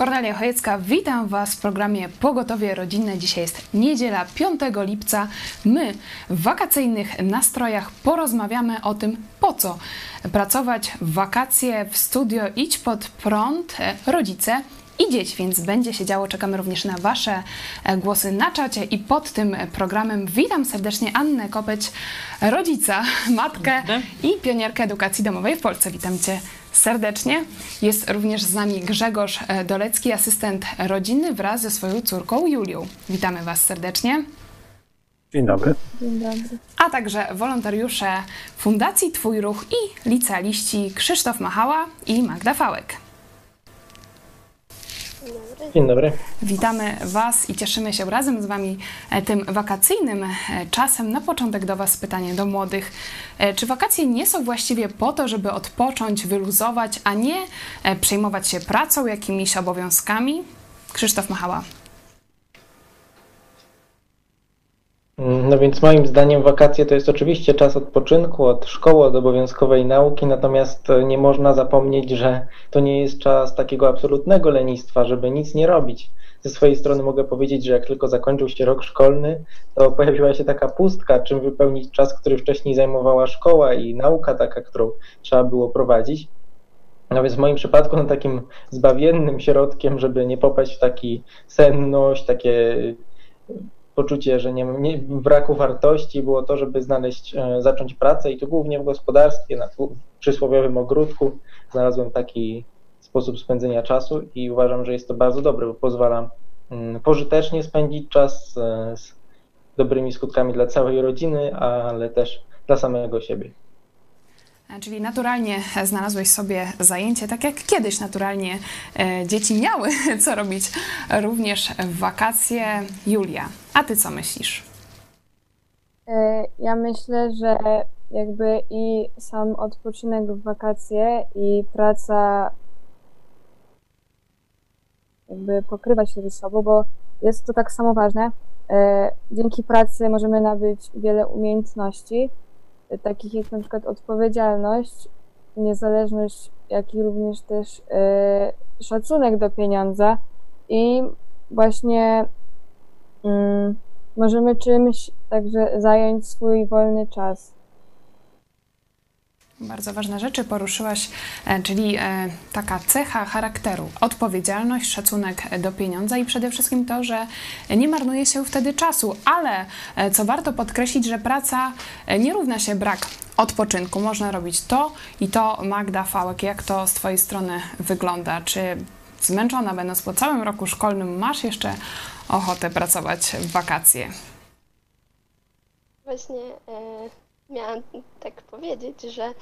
Kornelia Chojecka, witam Was w programie Pogotowie Rodzinne. Dzisiaj jest niedziela 5 lipca. My w wakacyjnych nastrojach porozmawiamy o tym, po co pracować w wakacje w studio Idź pod prąd rodzice i dzieci, więc będzie się działo. Czekamy również na Wasze e, głosy na czacie i pod tym programem witam serdecznie Annę Kopeć, rodzica, matkę i pionierkę edukacji domowej w Polsce. Witam Cię serdecznie. Jest również z nami Grzegorz e, Dolecki, asystent rodzinny wraz ze swoją córką Julią. Witamy Was serdecznie. Dzień dobry. Dzień dobry. A także wolontariusze Fundacji Twój Ruch i licealiści Krzysztof Machała i Magda Fałek. Dzień dobry. Witamy Was i cieszymy się razem z Wami e, tym wakacyjnym e, czasem. Na początek do Was pytanie do młodych. E, czy wakacje nie są właściwie po to, żeby odpocząć, wyluzować, a nie przejmować się pracą, jakimiś obowiązkami? Krzysztof Machała. No więc moim zdaniem wakacje to jest oczywiście czas odpoczynku od szkoły, od obowiązkowej nauki, natomiast nie można zapomnieć, że to nie jest czas takiego absolutnego lenistwa, żeby nic nie robić. Ze swojej strony mogę powiedzieć, że jak tylko zakończył się rok szkolny, to pojawiła się taka pustka, czym wypełnić czas, który wcześniej zajmowała szkoła i nauka taka, którą trzeba było prowadzić. No więc w moim przypadku no, takim zbawiennym środkiem, żeby nie popaść w taki senność, takie poczucie, że nie, nie braku wartości było to, żeby znaleźć, e, zacząć pracę i to głównie w gospodarstwie, na przysłowiowym ogródku znalazłem taki sposób spędzenia czasu i uważam, że jest to bardzo dobre, bo pozwala mm, pożytecznie spędzić czas e, z dobrymi skutkami dla całej rodziny, ale też dla samego siebie. Czyli naturalnie znalazłeś sobie zajęcie, tak jak kiedyś naturalnie e, dzieci miały co robić również w wakacje. Julia, a ty co myślisz? E, ja myślę, że jakby i sam odpoczynek w wakacje i praca jakby pokrywa się ze sobą, bo jest to tak samo ważne. E, dzięki pracy możemy nabyć wiele umiejętności, takich jak na przykład odpowiedzialność, niezależność, jak i również też e, szacunek do pieniądza i właśnie mm, możemy czymś także zająć swój wolny czas. Bardzo ważne rzeczy poruszyłaś, e, czyli e, taka cecha charakteru, odpowiedzialność, szacunek do pieniądza i przede wszystkim to, że nie marnuje się wtedy czasu, ale e, co warto podkreślić, że praca nie równa się brak odpoczynku. Można robić to i to. Magda Fałek, jak to z Twojej strony wygląda? Czy zmęczona będąc po całym roku szkolnym masz jeszcze ochotę pracować w wakacje? Właśnie miałam tak powiedzieć, że e,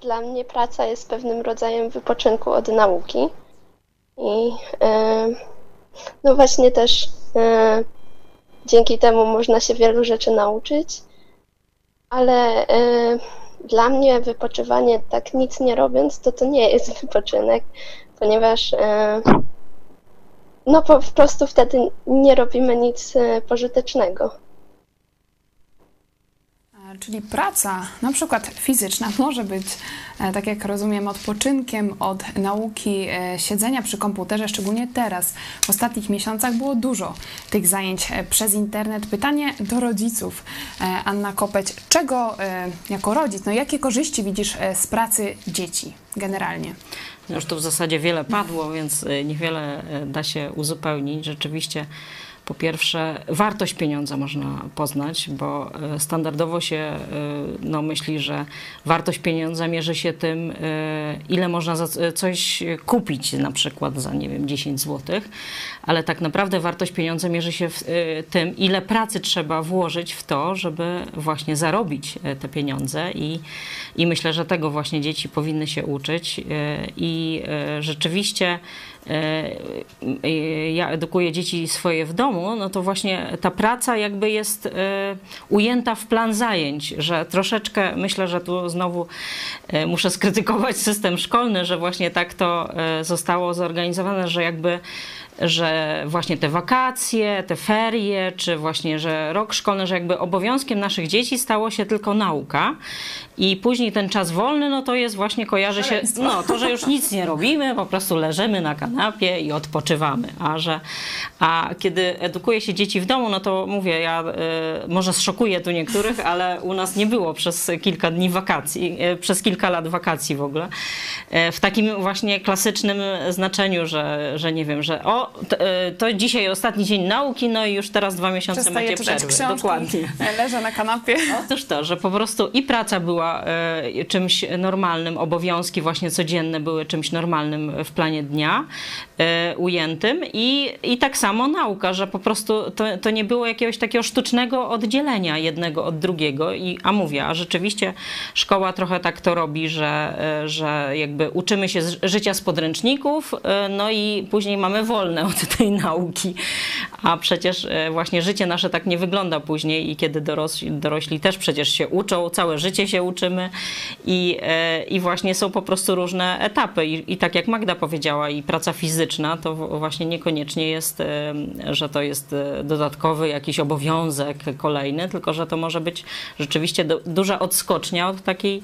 dla mnie praca jest pewnym rodzajem wypoczynku od nauki. I e, no właśnie też e, dzięki temu można się wielu rzeczy nauczyć, ale dla mnie wypoczywanie tak nic nie robiąc, to to nie jest wypoczynek, ponieważ no po prostu wtedy nie robimy nic pożytecznego. Czyli praca, na przykład fizyczna, może być, e, tak jak rozumiem, odpoczynkiem od nauki e, siedzenia przy komputerze, szczególnie teraz. W ostatnich miesiącach było dużo tych zajęć e, przez internet. Pytanie do rodziców. Anna Kopeć, czego jako rodzic, no jakie korzyści widzisz z pracy dzieci generalnie? Już tu w zasadzie wiele padło, więc niewiele da się uzupełnić. Rzeczywiście po pierwsze, wartość pieniądza można poznać, bo e, standardowo się no, myśli, że wartość pieniądza mierzy się tym, ile można za coś kupić, na przykład za, nie wiem, 10 zł, ale tak naprawdę wartość pieniądza mierzy się w tym, ile pracy trzeba włożyć w to, żeby właśnie zarobić te pieniądze. I, i myślę, że tego właśnie dzieci powinny się uczyć. I rzeczywiście ja edukuję dzieci swoje w domu, no to właśnie ta praca jakby jest ujęta w plan zajęć, że troszeczkę myślę, że tu znowu muszę skrytykować system szkolny, że właśnie tak to zostało zorganizowane, że jakby że właśnie te wakacje, te ferie, czy właśnie, że rok szkolny, że jakby obowiązkiem naszych dzieci stało się tylko nauka. I później ten czas wolny, no to jest właśnie, kojarzy się, no to, że już nic nie robimy, po prostu leżymy na kanapie i odpoczywamy, a że, a kiedy edukuje się dzieci w domu, no to mówię, ja y, może zszokuję tu niektórych, ale u nas nie było przez kilka dni wakacji, y, przez kilka lat wakacji w ogóle, y, w takim właśnie klasycznym znaczeniu, że, że nie wiem, że o, to, to dzisiaj ostatni dzień nauki, no i już teraz dwa miesiące Przestaję macie przerwy. książki, Dokładnie. Leżę na kanapie. Otóż to, że po prostu i praca była e, czymś normalnym, obowiązki właśnie codzienne były czymś normalnym w planie dnia e, ujętym i, i tak samo nauka, że po prostu to, to nie było jakiegoś takiego sztucznego oddzielenia jednego od drugiego, I, a mówię, a rzeczywiście szkoła trochę tak to robi, że, e, że jakby uczymy się z życia z podręczników, e, no i później mamy wolne od tej nauki, a przecież e, właśnie życie nasze tak nie wygląda później i kiedy dorośli, dorośli też przecież się uczą, całe życie się uczymy i, e, i właśnie są po prostu różne etapy. I, i tak jak Magda powiedziała i praca fizyczna to właśnie niekoniecznie jest, e, że to jest dodatkowy jakiś obowiązek kolejny, tylko że to może być rzeczywiście duża odskocznia od takiej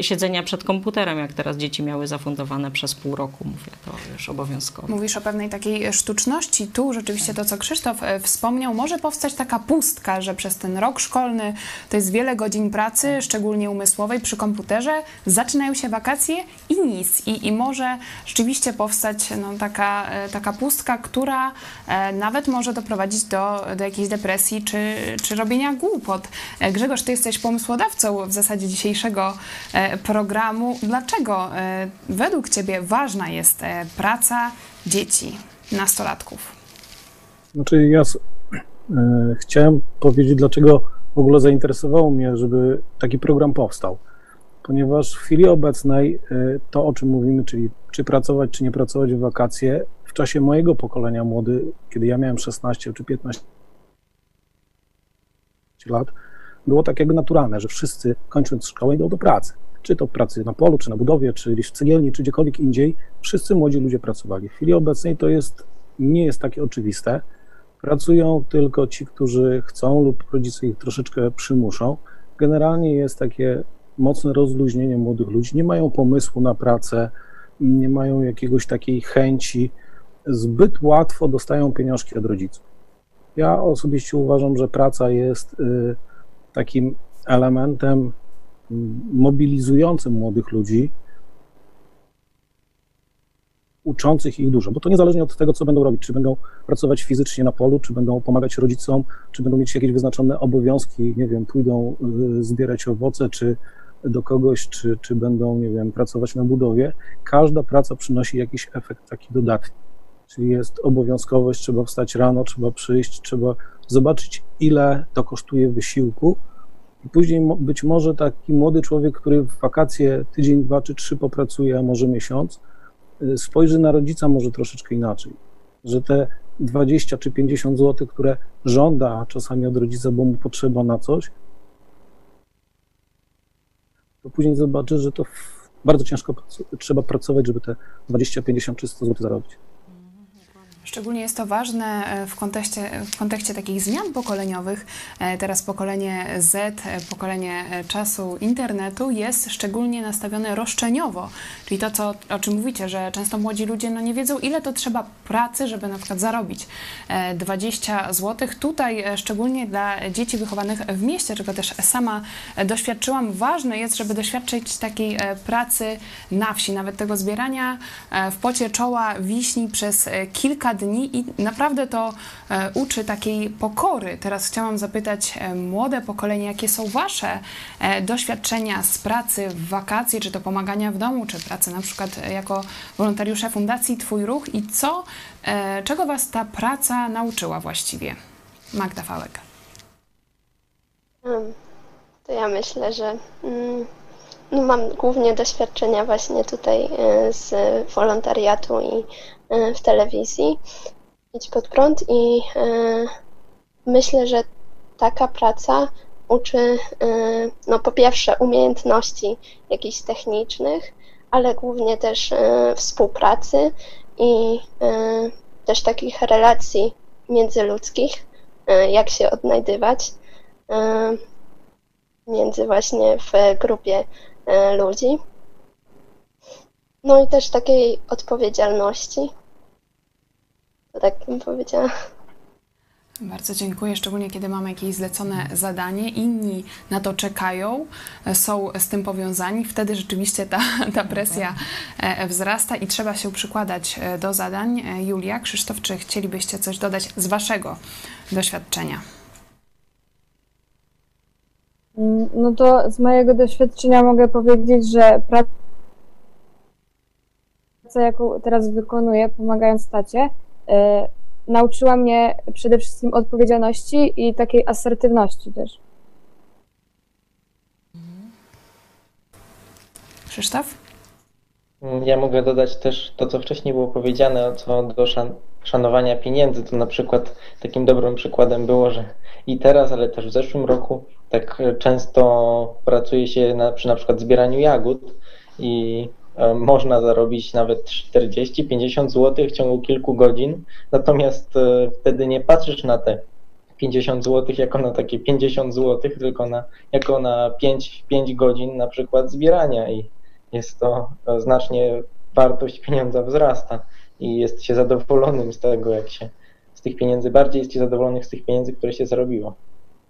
siedzenia przed komputerem, jak teraz dzieci miały zafundowane przez pół roku, mówię to już obowiązkowo. Mówisz o pewnej takiej sztuczności. Tu rzeczywiście to, co Krzysztof e, wspomniał, może powstać taka pustka, że przez ten rok szkolny to jest wiele godzin pracy, szczególnie umysłowej przy komputerze, zaczynają się wakacje i nic. I, i może rzeczywiście powstać no, taka, e, taka pustka, która e, nawet może doprowadzić do, do jakiejś depresji czy, czy robienia głupot. Grzegorz, ty jesteś pomysłodawcą w zasadzie dzisiejszego programu. Dlaczego według ciebie ważna jest praca dzieci, nastolatków? Znaczy ja e, chciałem powiedzieć, dlaczego w ogóle zainteresowało mnie, żeby taki program powstał. Ponieważ w chwili obecnej e, to, o czym mówimy, czyli czy pracować, czy nie pracować w wakacje, w czasie mojego pokolenia młody, kiedy ja miałem 16 czy 15 lat, było tak jakby naturalne, że wszyscy kończąc szkołę idą do pracy. Czy to pracy na polu, czy na budowie, czy gdzieś w cegielni, czy gdziekolwiek indziej, wszyscy młodzi ludzie pracowali. W chwili obecnej to jest, nie jest takie oczywiste. Pracują tylko ci, którzy chcą lub rodzice ich troszeczkę przymuszą. Generalnie jest takie mocne rozluźnienie młodych ludzi. Nie mają pomysłu na pracę, nie mają jakiegoś takiej chęci. Zbyt łatwo dostają pieniążki od rodziców. Ja osobiście uważam, że praca jest y, takim elementem mobilizującym młodych ludzi, uczących ich dużo, bo to niezależnie od tego, co będą robić, czy będą pracować fizycznie na polu, czy będą pomagać rodzicom, czy będą mieć jakieś wyznaczone obowiązki, nie wiem, pójdą y, zbierać owoce, czy do kogoś, czy, czy będą, nie wiem, pracować na budowie, każda praca przynosi jakiś efekt taki dodatni. Czyli jest obowiązkowość, trzeba wstać rano, trzeba przyjść, trzeba zobaczyć, ile to kosztuje wysiłku, i później być może taki młody człowiek, który w wakacje tydzień, dwa czy trzy popracuje, a może miesiąc, Y, spojrzy na rodzica może troszeczkę inaczej, że te 20 czy 50 zł, które żąda czasami od rodzica, bo mu potrzeba na coś, to później zobaczy, że to bardzo ciężko trzeba pracować, żeby te 20, 50 czy 100 zł zarobić. Szczególnie jest to ważne e, w kontekście, w kontekście takich zmian pokoleniowych. E, teraz pokolenie Z, e, pokolenie czasu internetu jest szczególnie nastawione roszczeniowo, czyli to, co, o czym mówicie, że często młodzi ludzie no, nie wiedzą, ile to trzeba pracy, żeby na przykład zarobić 20 zł. Tutaj szczególnie dla dzieci wychowanych w mieście, czego też sama doświadczyłam, ważne jest, żeby doświadczyć takiej pracy na wsi, nawet tego zbierania w pocie czoła wiśni przez kilka dni i naprawdę to e, uczy takiej pokory. Teraz chciałam zapytać e, młode pokolenie, jakie są Wasze e, doświadczenia z pracy w wakacje, czy to pomagania w domu, czy pracy na przykład jako wolontariusze Fundacji Twój Ruch i co, czego Was ta praca nauczyła właściwie? Magda Fałek. To ja myślę, że mm, no mam głównie doświadczenia właśnie tutaj z wolontariatu i w telewizji, Idź pod prąd i e, myślę, że taka praca uczy e, no po pierwsze umiejętności jakichś technicznych, ale głównie też współpracy i też takich relacji międzyludzkich, jak się odnajdywać między właśnie w grupie ludzi. No i też takiej odpowiedzialności. To tak bym powiedziała. Bardzo dziękuję, szczególnie kiedy mamy jakieś zlecone zadanie, inni na to czekają, e, są z tym powiązani, wtedy rzeczywiście ta, ta presja e, wzrasta i trzeba się przykładać e, do zadań. Julia, Krzysztof, czy chcielibyście coś dodać z Waszego doświadczenia? Mm, No to z mojego doświadczenia mogę powiedzieć, że praca, jaką teraz wykonuję, pomagając tacie, e, nauczyła mnie przede wszystkim odpowiedzialności i takiej asertywności też. Krzysztof? Ja mogę dodać też to, co wcześniej było powiedziane, co do szan szanowania pieniędzy. To na przykład takim dobrym przykładem było, że i teraz, ale też w zeszłym roku tak często pracuje się na, przy na przykład zbieraniu jagód i e, można zarobić nawet 40-50 zł w ciągu kilku godzin, natomiast e, wtedy nie patrzysz na te 50 zł jako na takie 50 zł, tylko na, jako na 5, 5 godzin na przykład zbierania i jest to e, znacznie wartość pieniądza wzrasta i jest się zadowolonym z tego, jak się z tych pieniędzy, bardziej jest się zadowolonych z tych pieniędzy, które się zarobiło.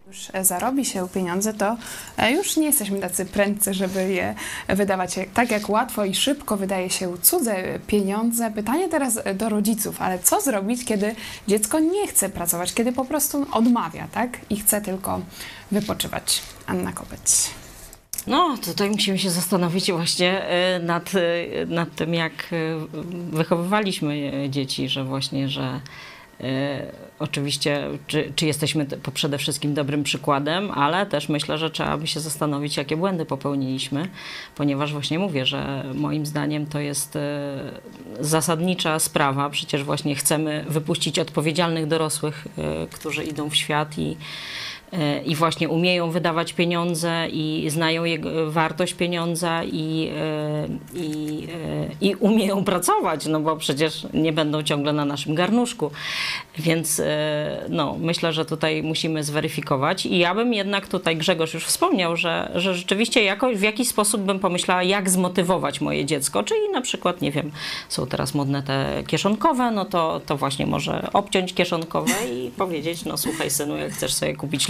Już e, zarobi się pieniądze, to e, już nie jesteśmy tacy prędcy, żeby je wydawać. Tak jak łatwo i szybko wydaje się cudze pieniądze. Pytanie teraz do rodziców, ale co zrobić, kiedy dziecko nie chce pracować, kiedy po prostu odmawia, tak? I chce tylko wypoczywać. Anna Kopeć. No, tutaj musimy się zastanowić właśnie e, nad, e, nad tym, jak e, wychowywaliśmy dzieci, że właśnie, że oczywiście, czy, czy jesteśmy przede wszystkim dobrym przykładem, ale też myślę, że trzeba by się zastanowić, jakie błędy popełniliśmy, ponieważ właśnie mówię, że moim zdaniem to jest zasadnicza sprawa. Przecież właśnie chcemy wypuścić odpowiedzialnych dorosłych, którzy idą w świat i i właśnie umieją wydawać pieniądze i znają jego wartość pieniądza i, i, i umieją pracować, no bo przecież nie będą ciągle na naszym garnuszku. Więc no, myślę, że tutaj musimy zweryfikować i ja bym jednak tutaj, Grzegorz już wspomniał, że, że rzeczywiście jakoś, w jakiś sposób bym pomyślała, jak zmotywować moje dziecko, czyli na przykład, nie wiem, są teraz modne te kieszonkowe, no to, to właśnie może obciąć kieszonkowe i powiedzieć, no słuchaj synu, jak chcesz sobie kupić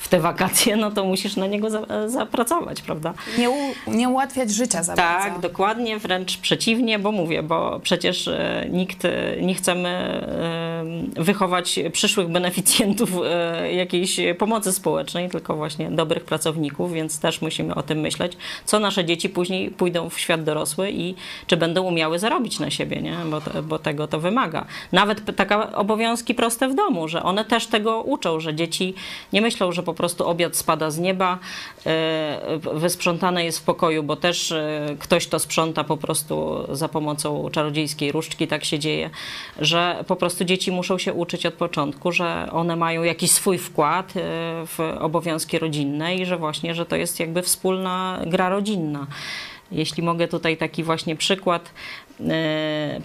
w te wakacje, no to musisz na niego za, zapracować, prawda? Nie, u, nie ułatwiać życia za Tak, bardzo. dokładnie, wręcz przeciwnie, bo mówię, bo przecież e, nikt nie chcemy e, wychować przyszłych beneficjentów e, jakiejś pomocy społecznej, tylko właśnie dobrych pracowników, więc też musimy o tym myśleć, co nasze dzieci później pójdą w świat dorosły i czy będą umiały zarobić na siebie, nie? Bo, bo tego to wymaga. Nawet takie obowiązki proste w domu, że one też tego uczą, że dzieci nie myślą, że po prostu obiad spada z nieba, wysprzątane jest w pokoju, bo też ktoś to sprząta po prostu za pomocą czarodziejskiej różdżki, tak się dzieje, że po prostu dzieci muszą się uczyć od początku, że one mają jakiś swój wkład w obowiązki rodzinne i że właśnie, że to jest jakby wspólna gra rodzinna. Jeśli mogę tutaj taki właśnie przykład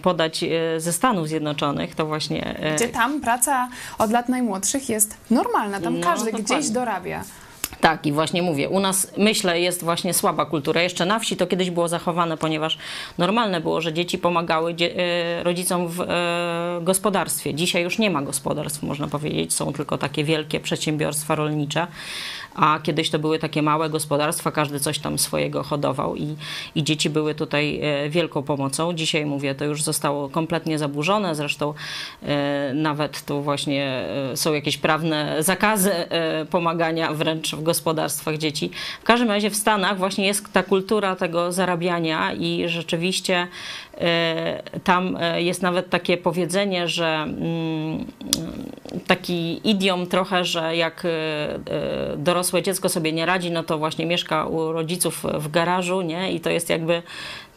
podać ze Stanów Zjednoczonych, to właśnie. Gdzie tam praca od lat najmłodszych jest normalna, tam No, każdy dokładnie. gdzieś dorabia. Tak, i właśnie mówię, u nas myślę jest właśnie słaba kultura. Jeszcze na wsi to kiedyś było zachowane, ponieważ normalne było, że dzieci pomagały dzie- e, rodzicom w e, gospodarstwie. Dzisiaj już nie ma gospodarstw, można powiedzieć, są tylko takie wielkie przedsiębiorstwa rolnicze, a kiedyś to były takie małe gospodarstwa, każdy coś tam swojego hodował i, i dzieci były tutaj e, wielką pomocą. Dzisiaj mówię, to już zostało kompletnie zaburzone, zresztą e, nawet tu właśnie e, są jakieś prawne zakazy pomagania wręcz w gospodarstwach dzieci. W każdym razie w Stanach właśnie jest ta kultura tego zarabiania i rzeczywiście tam jest nawet takie powiedzenie, że mm, taki idiom trochę, że jak dorosłe dziecko sobie nie radzi, no to właśnie mieszka u rodziców w garażu, nie? I to jest jakby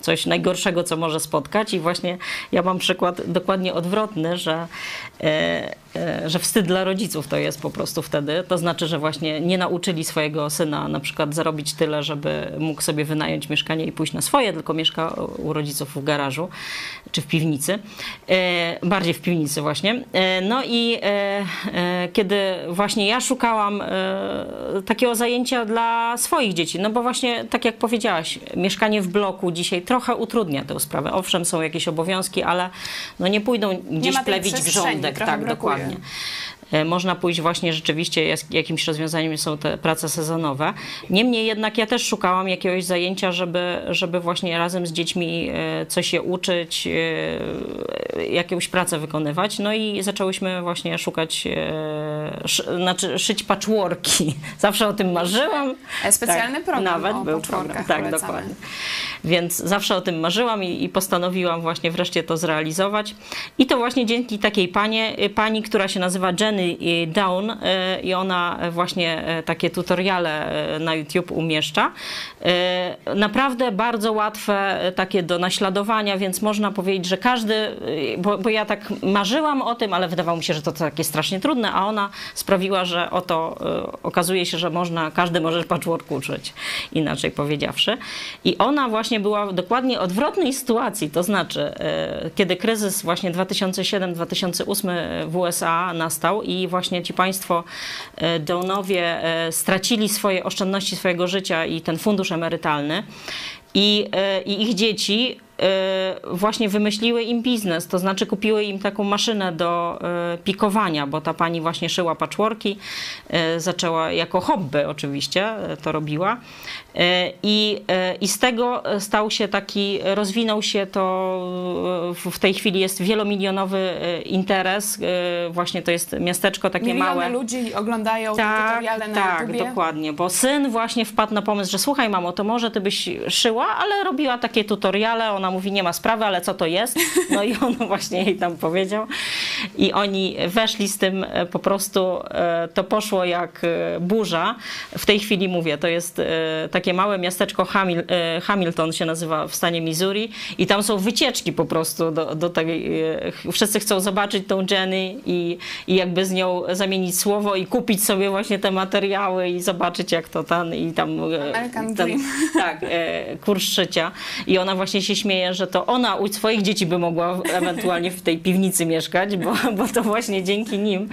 coś najgorszego, co może spotkać. I właśnie ja mam przykład dokładnie odwrotny, że, e, e, że wstyd dla rodziców to jest po prostu wtedy. To znaczy, że właśnie nie nauczyli swojego syna na przykład zarobić tyle, żeby mógł sobie wynająć mieszkanie i pójść na swoje, tylko mieszka u rodziców w garażu czy w piwnicy. E, bardziej w piwnicy właśnie. No i kiedy właśnie ja szukałam takiego zajęcia dla swoich dzieci, no bo właśnie tak jak powiedziałaś, mieszkanie w bloku dzisiaj trochę utrudnia tę sprawę. Owszem, są jakieś obowiązki, ale no nie pójdą gdzieś nie plewić grządek. Tak, brakuje. dokładnie. E, można pójść właśnie rzeczywiście, jakimś rozwiązaniem są te prace sezonowe. Niemniej jednak ja też szukałam jakiegoś zajęcia, żeby, żeby właśnie razem z dziećmi e, coś je uczyć, e, jakąś pracę wykonywać. No i zaczęłyśmy właśnie szukać, znaczy szyć patchworki. Zawsze o tym marzyłam. Specjalny tak, program Nawet był program, tak, polecamy. dokładnie. Więc zawsze o tym marzyłam i, i postanowiłam właśnie wreszcie to zrealizować. I to właśnie dzięki takiej panie, pani, która się nazywa Jenny Down y, i ona właśnie e, takie tutoriale e, na YouTube umieszcza. E, naprawdę bardzo łatwe takie do naśladowania, więc można powiedzieć, że każdy, bo, bo ja tak marzyłam o tym, ale wydawało mi się, że to takie strasznie trudne, a ona sprawiła, że oto okazuje się, że można, każdy może patchwork uczyć, inaczej powiedziawszy. I ona właśnie była dokładnie odwrotnej sytuacji, to znaczy, kiedy kryzys właśnie 2007-2008 w USA nastał i właśnie ci państwo e, Downowie e, stracili swoje oszczędności swojego życia i ten fundusz emerytalny. I, e, i ich dzieci właśnie wymyśliły im biznes, to znaczy kupiły im taką maszynę do pikowania, bo ta pani właśnie szyła patchworki, zaczęła jako hobby oczywiście to robiła I, I z tego stał się taki, rozwinął się to, w tej chwili jest wielomilionowy interes, właśnie to jest miasteczko takie Miliony małe. ludzi oglądają tak, te tutoriale na Tak, YouTubie. dokładnie, bo syn właśnie wpadł na pomysł, że słuchaj mamo, to może ty byś szyła, ale robiła takie tutoriale, ona mówi nie ma sprawy, ale co to jest? No i on właśnie jej tam powiedział i oni weszli z tym po prostu, to poszło jak burza. W tej chwili mówię, to jest tak takie małe miasteczko Hamil, e, Hamilton się nazywa w stanie Missouri i tam są wycieczki po prostu do, do tej, e, wszyscy chcą zobaczyć tą Jenny i, i jakby z nią zamienić słowo i kupić sobie właśnie te materiały i zobaczyć jak to tam i tam e, American ten, Dream. tak, kurs szycia i ona właśnie się śmieje, że to ona u swoich dzieci by mogła ewentualnie w tej piwnicy mieszkać, bo, bo to właśnie dzięki nim,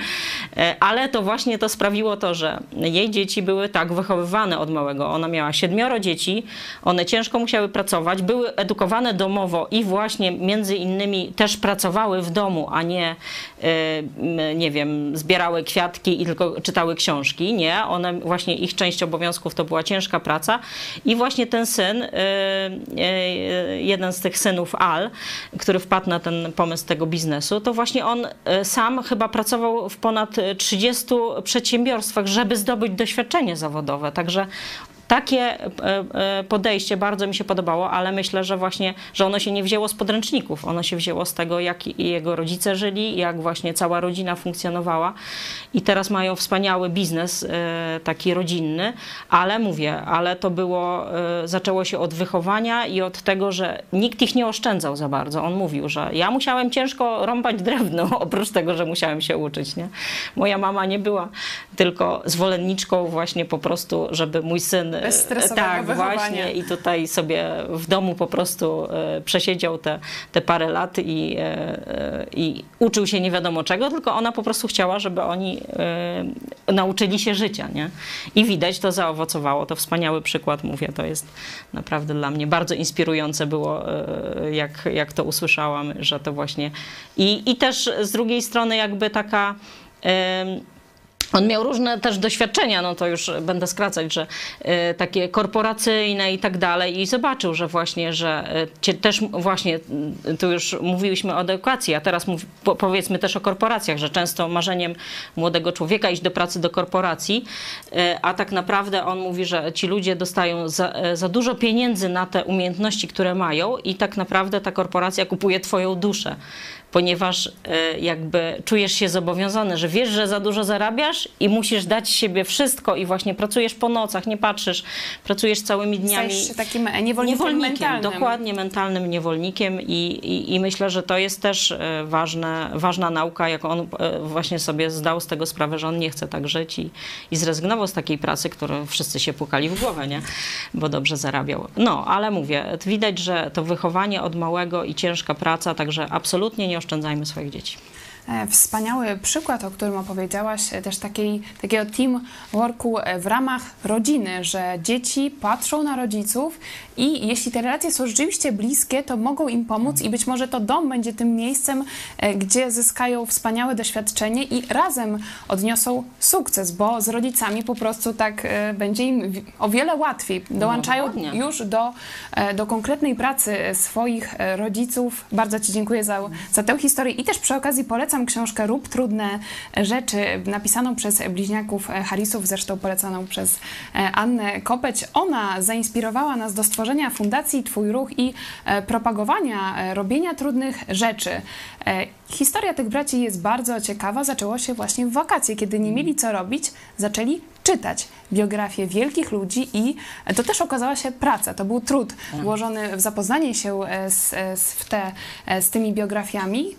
ale to właśnie to sprawiło to, że jej dzieci były tak wychowywane od małego, ona miała siedmioro dzieci, one ciężko musiały pracować, były edukowane domowo i właśnie między innymi też pracowały w domu, a nie, e, nie wiem, zbierały kwiatki i tylko czytały książki. Nie, one właśnie ich część obowiązków to była ciężka praca. I właśnie ten syn, e, e, jeden z tych synów Al, który wpadł na ten pomysł tego biznesu, to właśnie on sam chyba pracował w ponad 30 przedsiębiorstwach, żeby zdobyć doświadczenie zawodowe. Także takie e, e, podejście bardzo mi się podobało, ale myślę, że właśnie, że ono się nie wzięło z podręczników. Ono się wzięło z tego, jak jego rodzice żyli, jak właśnie cała rodzina funkcjonowała. I teraz mają wspaniały biznes e, taki rodzinny, ale mówię, ale to było, zaczęło się od wychowania i od tego, że nikt ich nie oszczędzał za bardzo. On mówił, że ja musiałem ciężko rąbać drewno, oprócz tego, że musiałem się uczyć. Nie? Moja mama nie była tylko zwolenniczką właśnie po prostu, żeby mój syn tak, wychowania. właśnie i tutaj sobie w domu po prostu e, przesiedział te, te parę lat i, e, e, i uczył się nie wiadomo czego, tylko ona po prostu chciała, żeby oni nauczyli się życia, nie? I widać, to zaowocowało, to wspaniały przykład, mówię, to jest naprawdę dla mnie bardzo inspirujące było, jak, jak to usłyszałam, że to właśnie i, i też z drugiej strony jakby taka on miał różne też doświadczenia, no to już będę skracać, że y, takie korporacyjne i tak dalej. I zobaczył, że właśnie, że y, też właśnie, y, tu już mówiliśmy o edukacji, a teraz mów, po, powiedzmy też o korporacjach, że często marzeniem młodego człowieka iść do pracy do korporacji, a tak naprawdę on mówi, że ci ludzie dostają za, za dużo pieniędzy na te umiejętności, które mają i tak naprawdę ta korporacja kupuje twoją duszę ponieważ e, jakby czujesz się zobowiązany, że wiesz, że za dużo zarabiasz i musisz dać siebie wszystko i właśnie pracujesz po nocach, nie patrzysz, pracujesz całymi dniami. Jesteś takim niewolnikiem, Niewolnikiem, mentalnym. dokładnie mentalnym niewolnikiem i, i, i myślę, że to jest też e, ważne, ważna nauka, jak on e, właśnie sobie zdał z tego sprawę, że on nie chce tak żyć i, i zrezygnował z takiej pracy, którą wszyscy się pukali w głowę, nie? bo dobrze zarabiał. No, ale mówię, widać, że to wychowanie od małego i ciężka praca, także absolutnie nie oszczędzajmy swoich dzieci. E, Wspaniały przykład, o którym opowiedziałaś, e, też takiej, takiego teamworku e, w ramach rodziny, że dzieci patrzą na rodziców i jeśli te relacje są rzeczywiście bliskie, to mogą im pomóc i być może to dom będzie tym miejscem, gdzie zyskają wspaniałe doświadczenie i razem odniosą sukces, bo z rodzicami po prostu tak będzie im o wiele łatwiej. Dołączają dokładnie. już do, do konkretnej pracy swoich rodziców. Bardzo Ci dziękuję za, za tę historię i też przy okazji polecam książkę Rób trudne rzeczy, napisaną przez bliźniaków e, Harrisów, zresztą polecaną przez e, Annę Kopeć. Ona zainspirowała nas do stworzenia Fundacji Twój Ruch i e, propagowania robienia trudnych rzeczy. Historia tych braci jest bardzo ciekawa. Zaczęło się właśnie w wakacje, kiedy nie mieli co robić, zaczęli czytać biografię wielkich ludzi i to też okazała się praca. To był trud włożony w zapoznanie się z, z, te, z tymi biografiami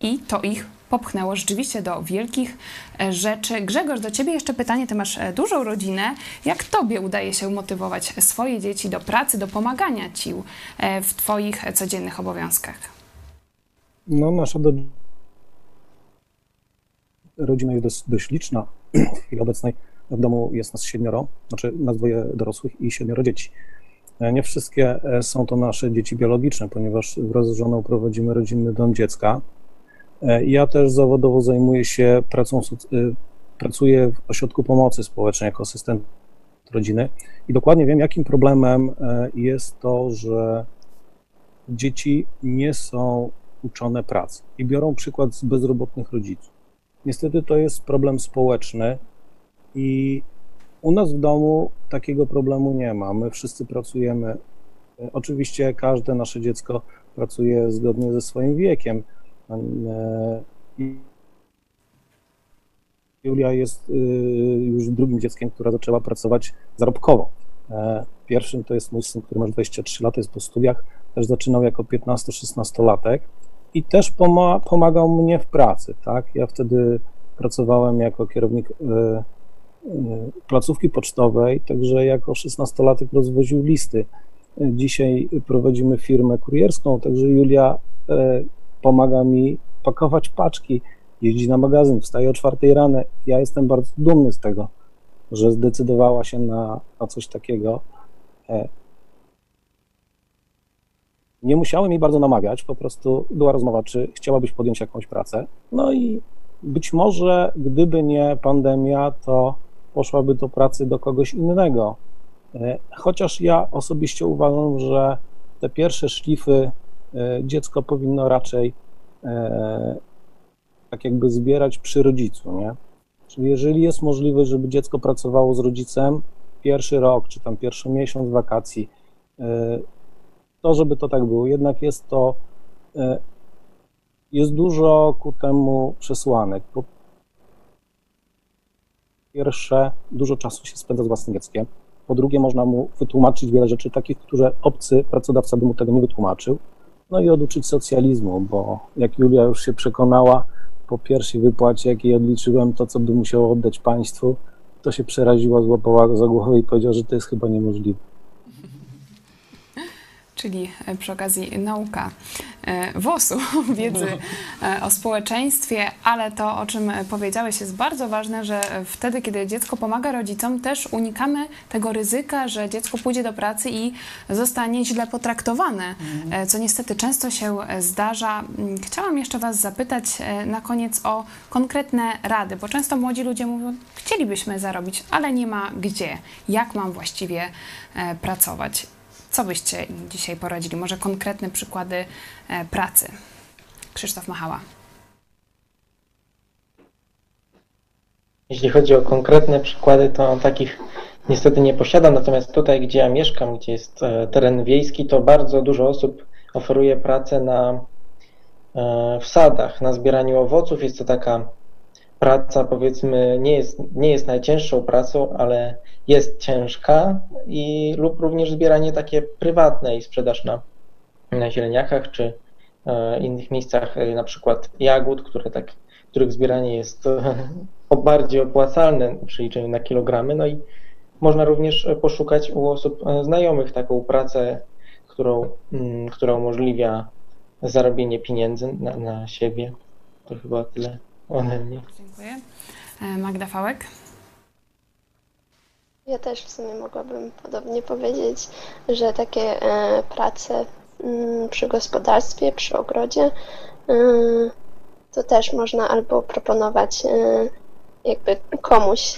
i to ich popchnęło rzeczywiście do wielkich e, rzeczy. Grzegorz, do ciebie jeszcze pytanie. Ty masz e, dużą rodzinę. Jak tobie udaje się motywować swoje dzieci do pracy, do pomagania ci e, w twoich e, codziennych obowiązkach? No, nasza do... rodzina jest dość, dość liczna. W chwili obecnej w domu jest nas siedmioro, znaczy nas dwoje dorosłych i siedmioro dzieci. E, Nie wszystkie e, są to nasze dzieci biologiczne, ponieważ wraz z żoną prowadzimy rodzinny dom dziecka. E, Ja też zawodowo zajmuję się pracą, y, pracuję w ośrodku pomocy społecznej jako asystent rodziny i dokładnie wiem, jakim problemem e, jest to, że dzieci nie są uczone pracy i biorą przykład z bezrobotnych rodziców. Niestety to jest problem społeczny i u nas w domu takiego problemu nie ma. My wszyscy pracujemy. E, Oczywiście każde nasze dziecko pracuje zgodnie ze swoim wiekiem. E, Julia jest y, już drugim dzieckiem, która zaczęła pracować zarobkowo. E, Pierwszym to jest mój syn, który ma 23 lata, jest po studiach, też zaczynał jako 15-16-latek i też poma- pomagał mnie w pracy, tak? Ja wtedy pracowałem jako kierownik e, placówki pocztowej, także jako 16-latek rozwoził listy. Dzisiaj prowadzimy firmę kurierską, także Julia pomaga mi pakować paczki, jeździ na magazyn, wstaje o czwartej rano. Ja jestem bardzo dumny z tego, że zdecydowała się na, na coś takiego. E, Nie musiałem jej bardzo namawiać, po prostu była rozmowa, czy chciałabyś podjąć jakąś pracę. No i być może, gdyby nie pandemia, to poszłaby do pracy do kogoś innego. E, Chociaż ja osobiście uważam, że te pierwsze szlify dziecko powinno raczej e, tak jakby zbierać przy rodzicu, nie? Czyli jeżeli jest możliwość, żeby dziecko pracowało z rodzicem pierwszy rok, czy tam pierwszy miesiąc wakacji, e, to żeby to tak było. Jednak jest to, e, jest dużo ku temu przesłanek. Po pierwsze, dużo czasu się spędza z własnym dzieckiem. Po drugie, można mu wytłumaczyć wiele rzeczy takich, które obcy pracodawca by mu tego nie wytłumaczył. No i oduczyć socjalizmu, bo jak Julia już się przekonała po pierwszej wypłacie, jakiej odliczyłem to, co by musiało oddać państwu, to się przeraziła, złapała go za głowę i powiedziała, że to jest chyba niemożliwe. Czyli e, przy okazji nauka e, WOS-u, wiedzy e, o społeczeństwie, ale to, o czym powiedziałeś, jest bardzo ważne, że wtedy, kiedy dziecko pomaga rodzicom, też unikamy tego ryzyka, że dziecko pójdzie do pracy i zostanie źle potraktowane, e, co niestety często się zdarza. Mm, Chciałam jeszcze Was zapytać na koniec o konkretne rady, bo często młodzi ludzie mówią, chcielibyśmy zarobić, ale nie ma gdzie. Jak mam właściwie pracować? Co byście dzisiaj poradzili? Może konkretne przykłady e, pracy? Krzysztof Machała. Jeśli chodzi o konkretne przykłady, to takich niestety nie posiadam, natomiast tutaj, gdzie ja mieszkam, gdzie jest e, teren wiejski, to bardzo dużo osób oferuje pracę na w sadach, na zbieraniu owoców. Jest to taka praca, powiedzmy, nie jest, nie jest najcięższą pracą, ale jest ciężka i lub również zbieranie takie prywatne i sprzedaż na, na zieleniakach czy e, innych miejscach, e, na przykład jagód, które tak, których zbieranie jest e, bardziej opłacalne w przeliczeniu na kilogramy. No i można również poszukać u osób znajomych taką pracę, którą, mm, która umożliwia zarobienie pieniędzy na, na siebie. To chyba tyle ode mnie. Dziękuję. Magda Fałek? Ja też w sumie mogłabym podobnie powiedzieć, że takie e, prace mm, przy gospodarstwie, przy ogrodzie, e, to też można albo proponować e, jakby komuś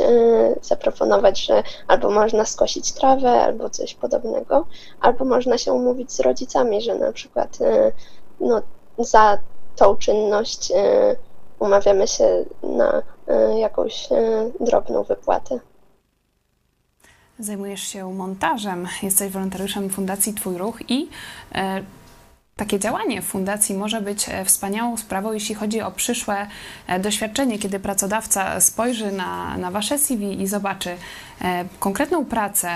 zaproponować, że albo można skosić trawę, albo coś podobnego, albo można się umówić z rodzicami, że na przykład no, za tą czynność umawiamy się na jakąś drobną wypłatę. Zajmujesz się montażem, jesteś wolontariuszem Fundacji Twój Ruch i e, takie działanie fundacji może być e, wspaniałą sprawą, jeśli chodzi o przyszłe e, doświadczenie, kiedy pracodawca spojrzy na, na Wasze CV i zobaczy e, konkretną pracę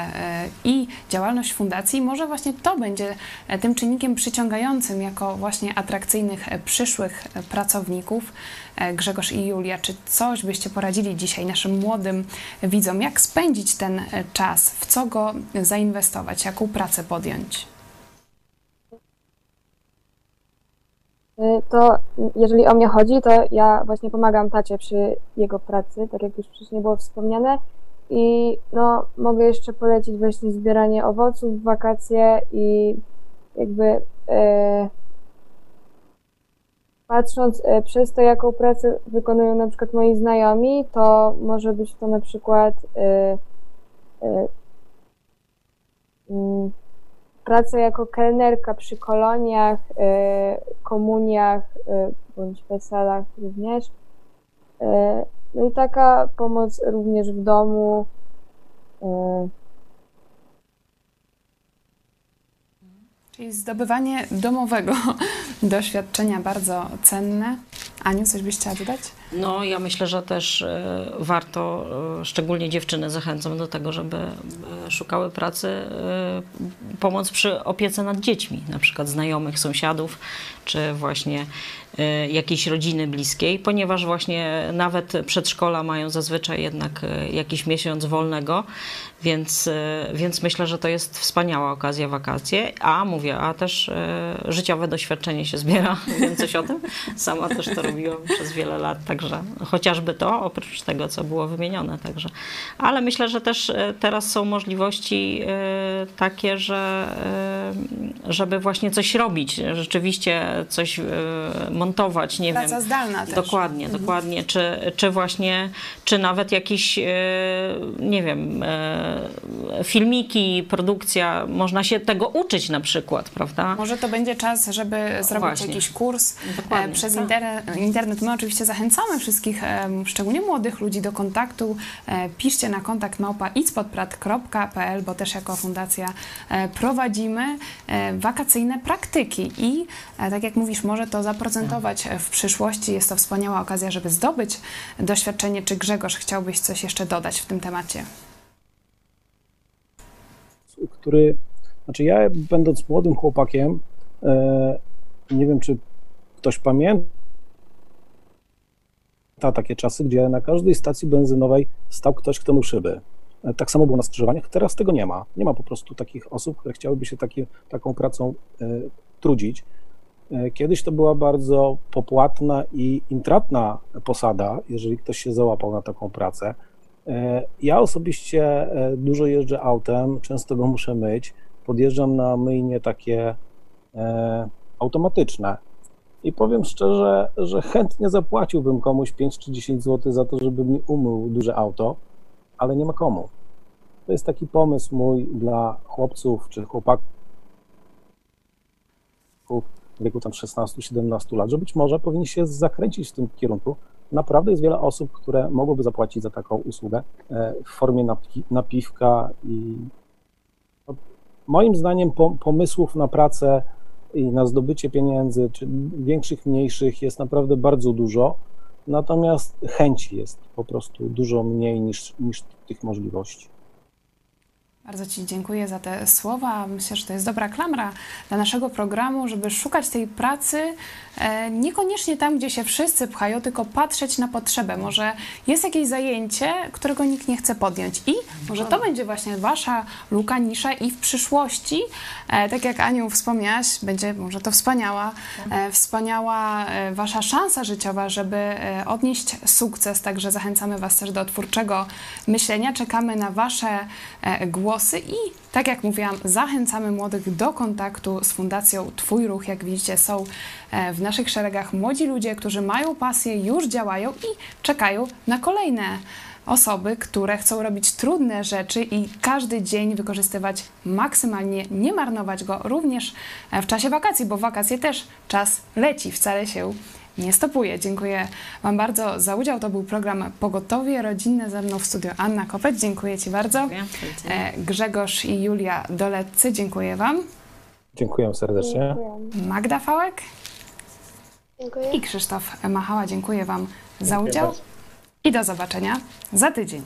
i działalność fundacji, może właśnie to będzie tym czynnikiem przyciągającym jako właśnie atrakcyjnych przyszłych pracowników. Grzegorz i Julia, czy coś byście poradzili dzisiaj naszym młodym widzom, jak spędzić ten czas, w co go zainwestować, jaką pracę podjąć? Y, to jeżeli o mnie chodzi, to ja właśnie pomagam tacie przy jego pracy, tak jak już wcześniej było wspomniane. I no, mogę jeszcze polecić właśnie zbieranie owoców wakacje i jakby e, patrząc e, przez to, jaką pracę wykonują na przykład moi znajomi, to może być to na przykład e, e, mm, pracę jako kelnerka przy koloniach, komuniach bądź weselach również. No i taka pomoc również w domu. Czyli zdobywanie domowego doświadczenia bardzo cenne. Aniu, coś byś chciała dodać? No, ja myślę, że też e, warto, e, szczególnie dziewczyny zachęcam do tego, żeby e, szukały pracy, pomoc przy opiece nad dziećmi, na przykład znajomych, sąsiadów, czy właśnie jakiejś rodziny bliskiej, ponieważ właśnie nawet przedszkola mają zazwyczaj jednak jakiś miesiąc wolnego, więc, więc myślę, że to jest wspaniała okazja wakacje, a mówię, a też życiowe doświadczenie się zbiera, wiem coś o tym, sama też to robiłam przez wiele lat, także chociażby to, oprócz tego, co było wymienione, także. Ale myślę, że też e, teraz są możliwości e, takie, że e, żeby właśnie coś robić, rzeczywiście coś montować, nie Praca wiem. Zdalna też. Dokładnie, mhm. dokładnie, czy, czy właśnie, czy nawet jakieś, nie wiem, filmiki, produkcja, można się tego uczyć na przykład, prawda? Może to będzie czas, żeby zrobić właśnie. jakiś kurs Dokładnie, przez tak. internet. Internet. My oczywiście zachęcamy wszystkich, szczególnie młodych ludzi do kontaktu. E, piszcie na kontakt małpa bo też jako fundacja e, prowadzimy e, wakacyjne praktyki i tak jak mówisz, może to zaprocentować w przyszłości. Jest to wspaniała okazja, żeby zdobyć doświadczenie. Czy Grzegorz chciałbyś coś jeszcze dodać w tym temacie? Który, znaczy ja będąc młodym chłopakiem, nie wiem czy ktoś pamięta, takie czasy, gdzie na każdej stacji benzynowej stał ktoś, kto mył szyby. Tak samo było na skrzyżowaniach, teraz tego nie ma. Nie ma po prostu takich osób, które chciałyby się taki, taką pracą e, trudzić. E, kiedyś to była bardzo popłatna i intratna posada, jeżeli ktoś się załapał na taką pracę. E, ja osobiście dużo jeżdżę autem, często go muszę myć. Podjeżdżam na myjnie takie automatyczne. I powiem szczerze, że chętnie zapłaciłbym komuś 5 czy 10 zł za to, żeby mi umył duże auto, ale nie ma komu. To jest taki pomysł mój dla chłopców czy chłopaków w wieku tam 16-17 lat, że być może powinni się zakręcić w tym kierunku. Naprawdę jest wiele osób, które mogłyby zapłacić za taką usługę e, w formie napiwka i moim zdaniem pomysłów na pracę i na zdobycie pieniędzy, czy większych, mniejszych, jest naprawdę bardzo dużo. Natomiast chęci jest po prostu dużo mniej niż, niż tych możliwości. Bardzo Ci dziękuję za te słowa. Myślę, że to jest dobra klamra dla naszego programu, żeby szukać tej pracy e, niekoniecznie tam, gdzie się wszyscy pchają, tylko patrzeć na potrzebę. Może jest jakieś zajęcie, którego nikt nie chce podjąć i może to będzie właśnie Wasza luka, nisza i w przyszłości, e, tak jak Aniu wspomniałaś, będzie może to wspaniała, e, wspaniała Wasza szansa życiowa, żeby odnieść sukces. Także zachęcamy Was też do twórczego myślenia. Czekamy na Wasze e, głosy i tak jak mówiłam, zachęcamy młodych do kontaktu z Fundacją Twój Ruch. Jak widzicie, są e, w naszych szeregach młodzi ludzie, którzy mają pasję, już działają i czekają na kolejne osoby, które chcą robić trudne rzeczy i każdy dzień wykorzystywać maksymalnie, nie marnować go również e, w czasie wakacji, bo wakacje też czas leci, wcale się nie stopuje. Dziękuję Wam bardzo za udział. To był program Pogotowie Rodzinne ze mną w studiu Anna Kopeć. Dziękuję Ci bardzo. Dziękuję. E, Grzegorz i Julia Doleccy, dziękuję Wam. Dziękuję serdecznie. Dziękuję. Magda Fałek Dziękuję. i Krzysztof Machała, dziękuję Wam za Dziękuję udział bardzo. i do zobaczenia za tydzień.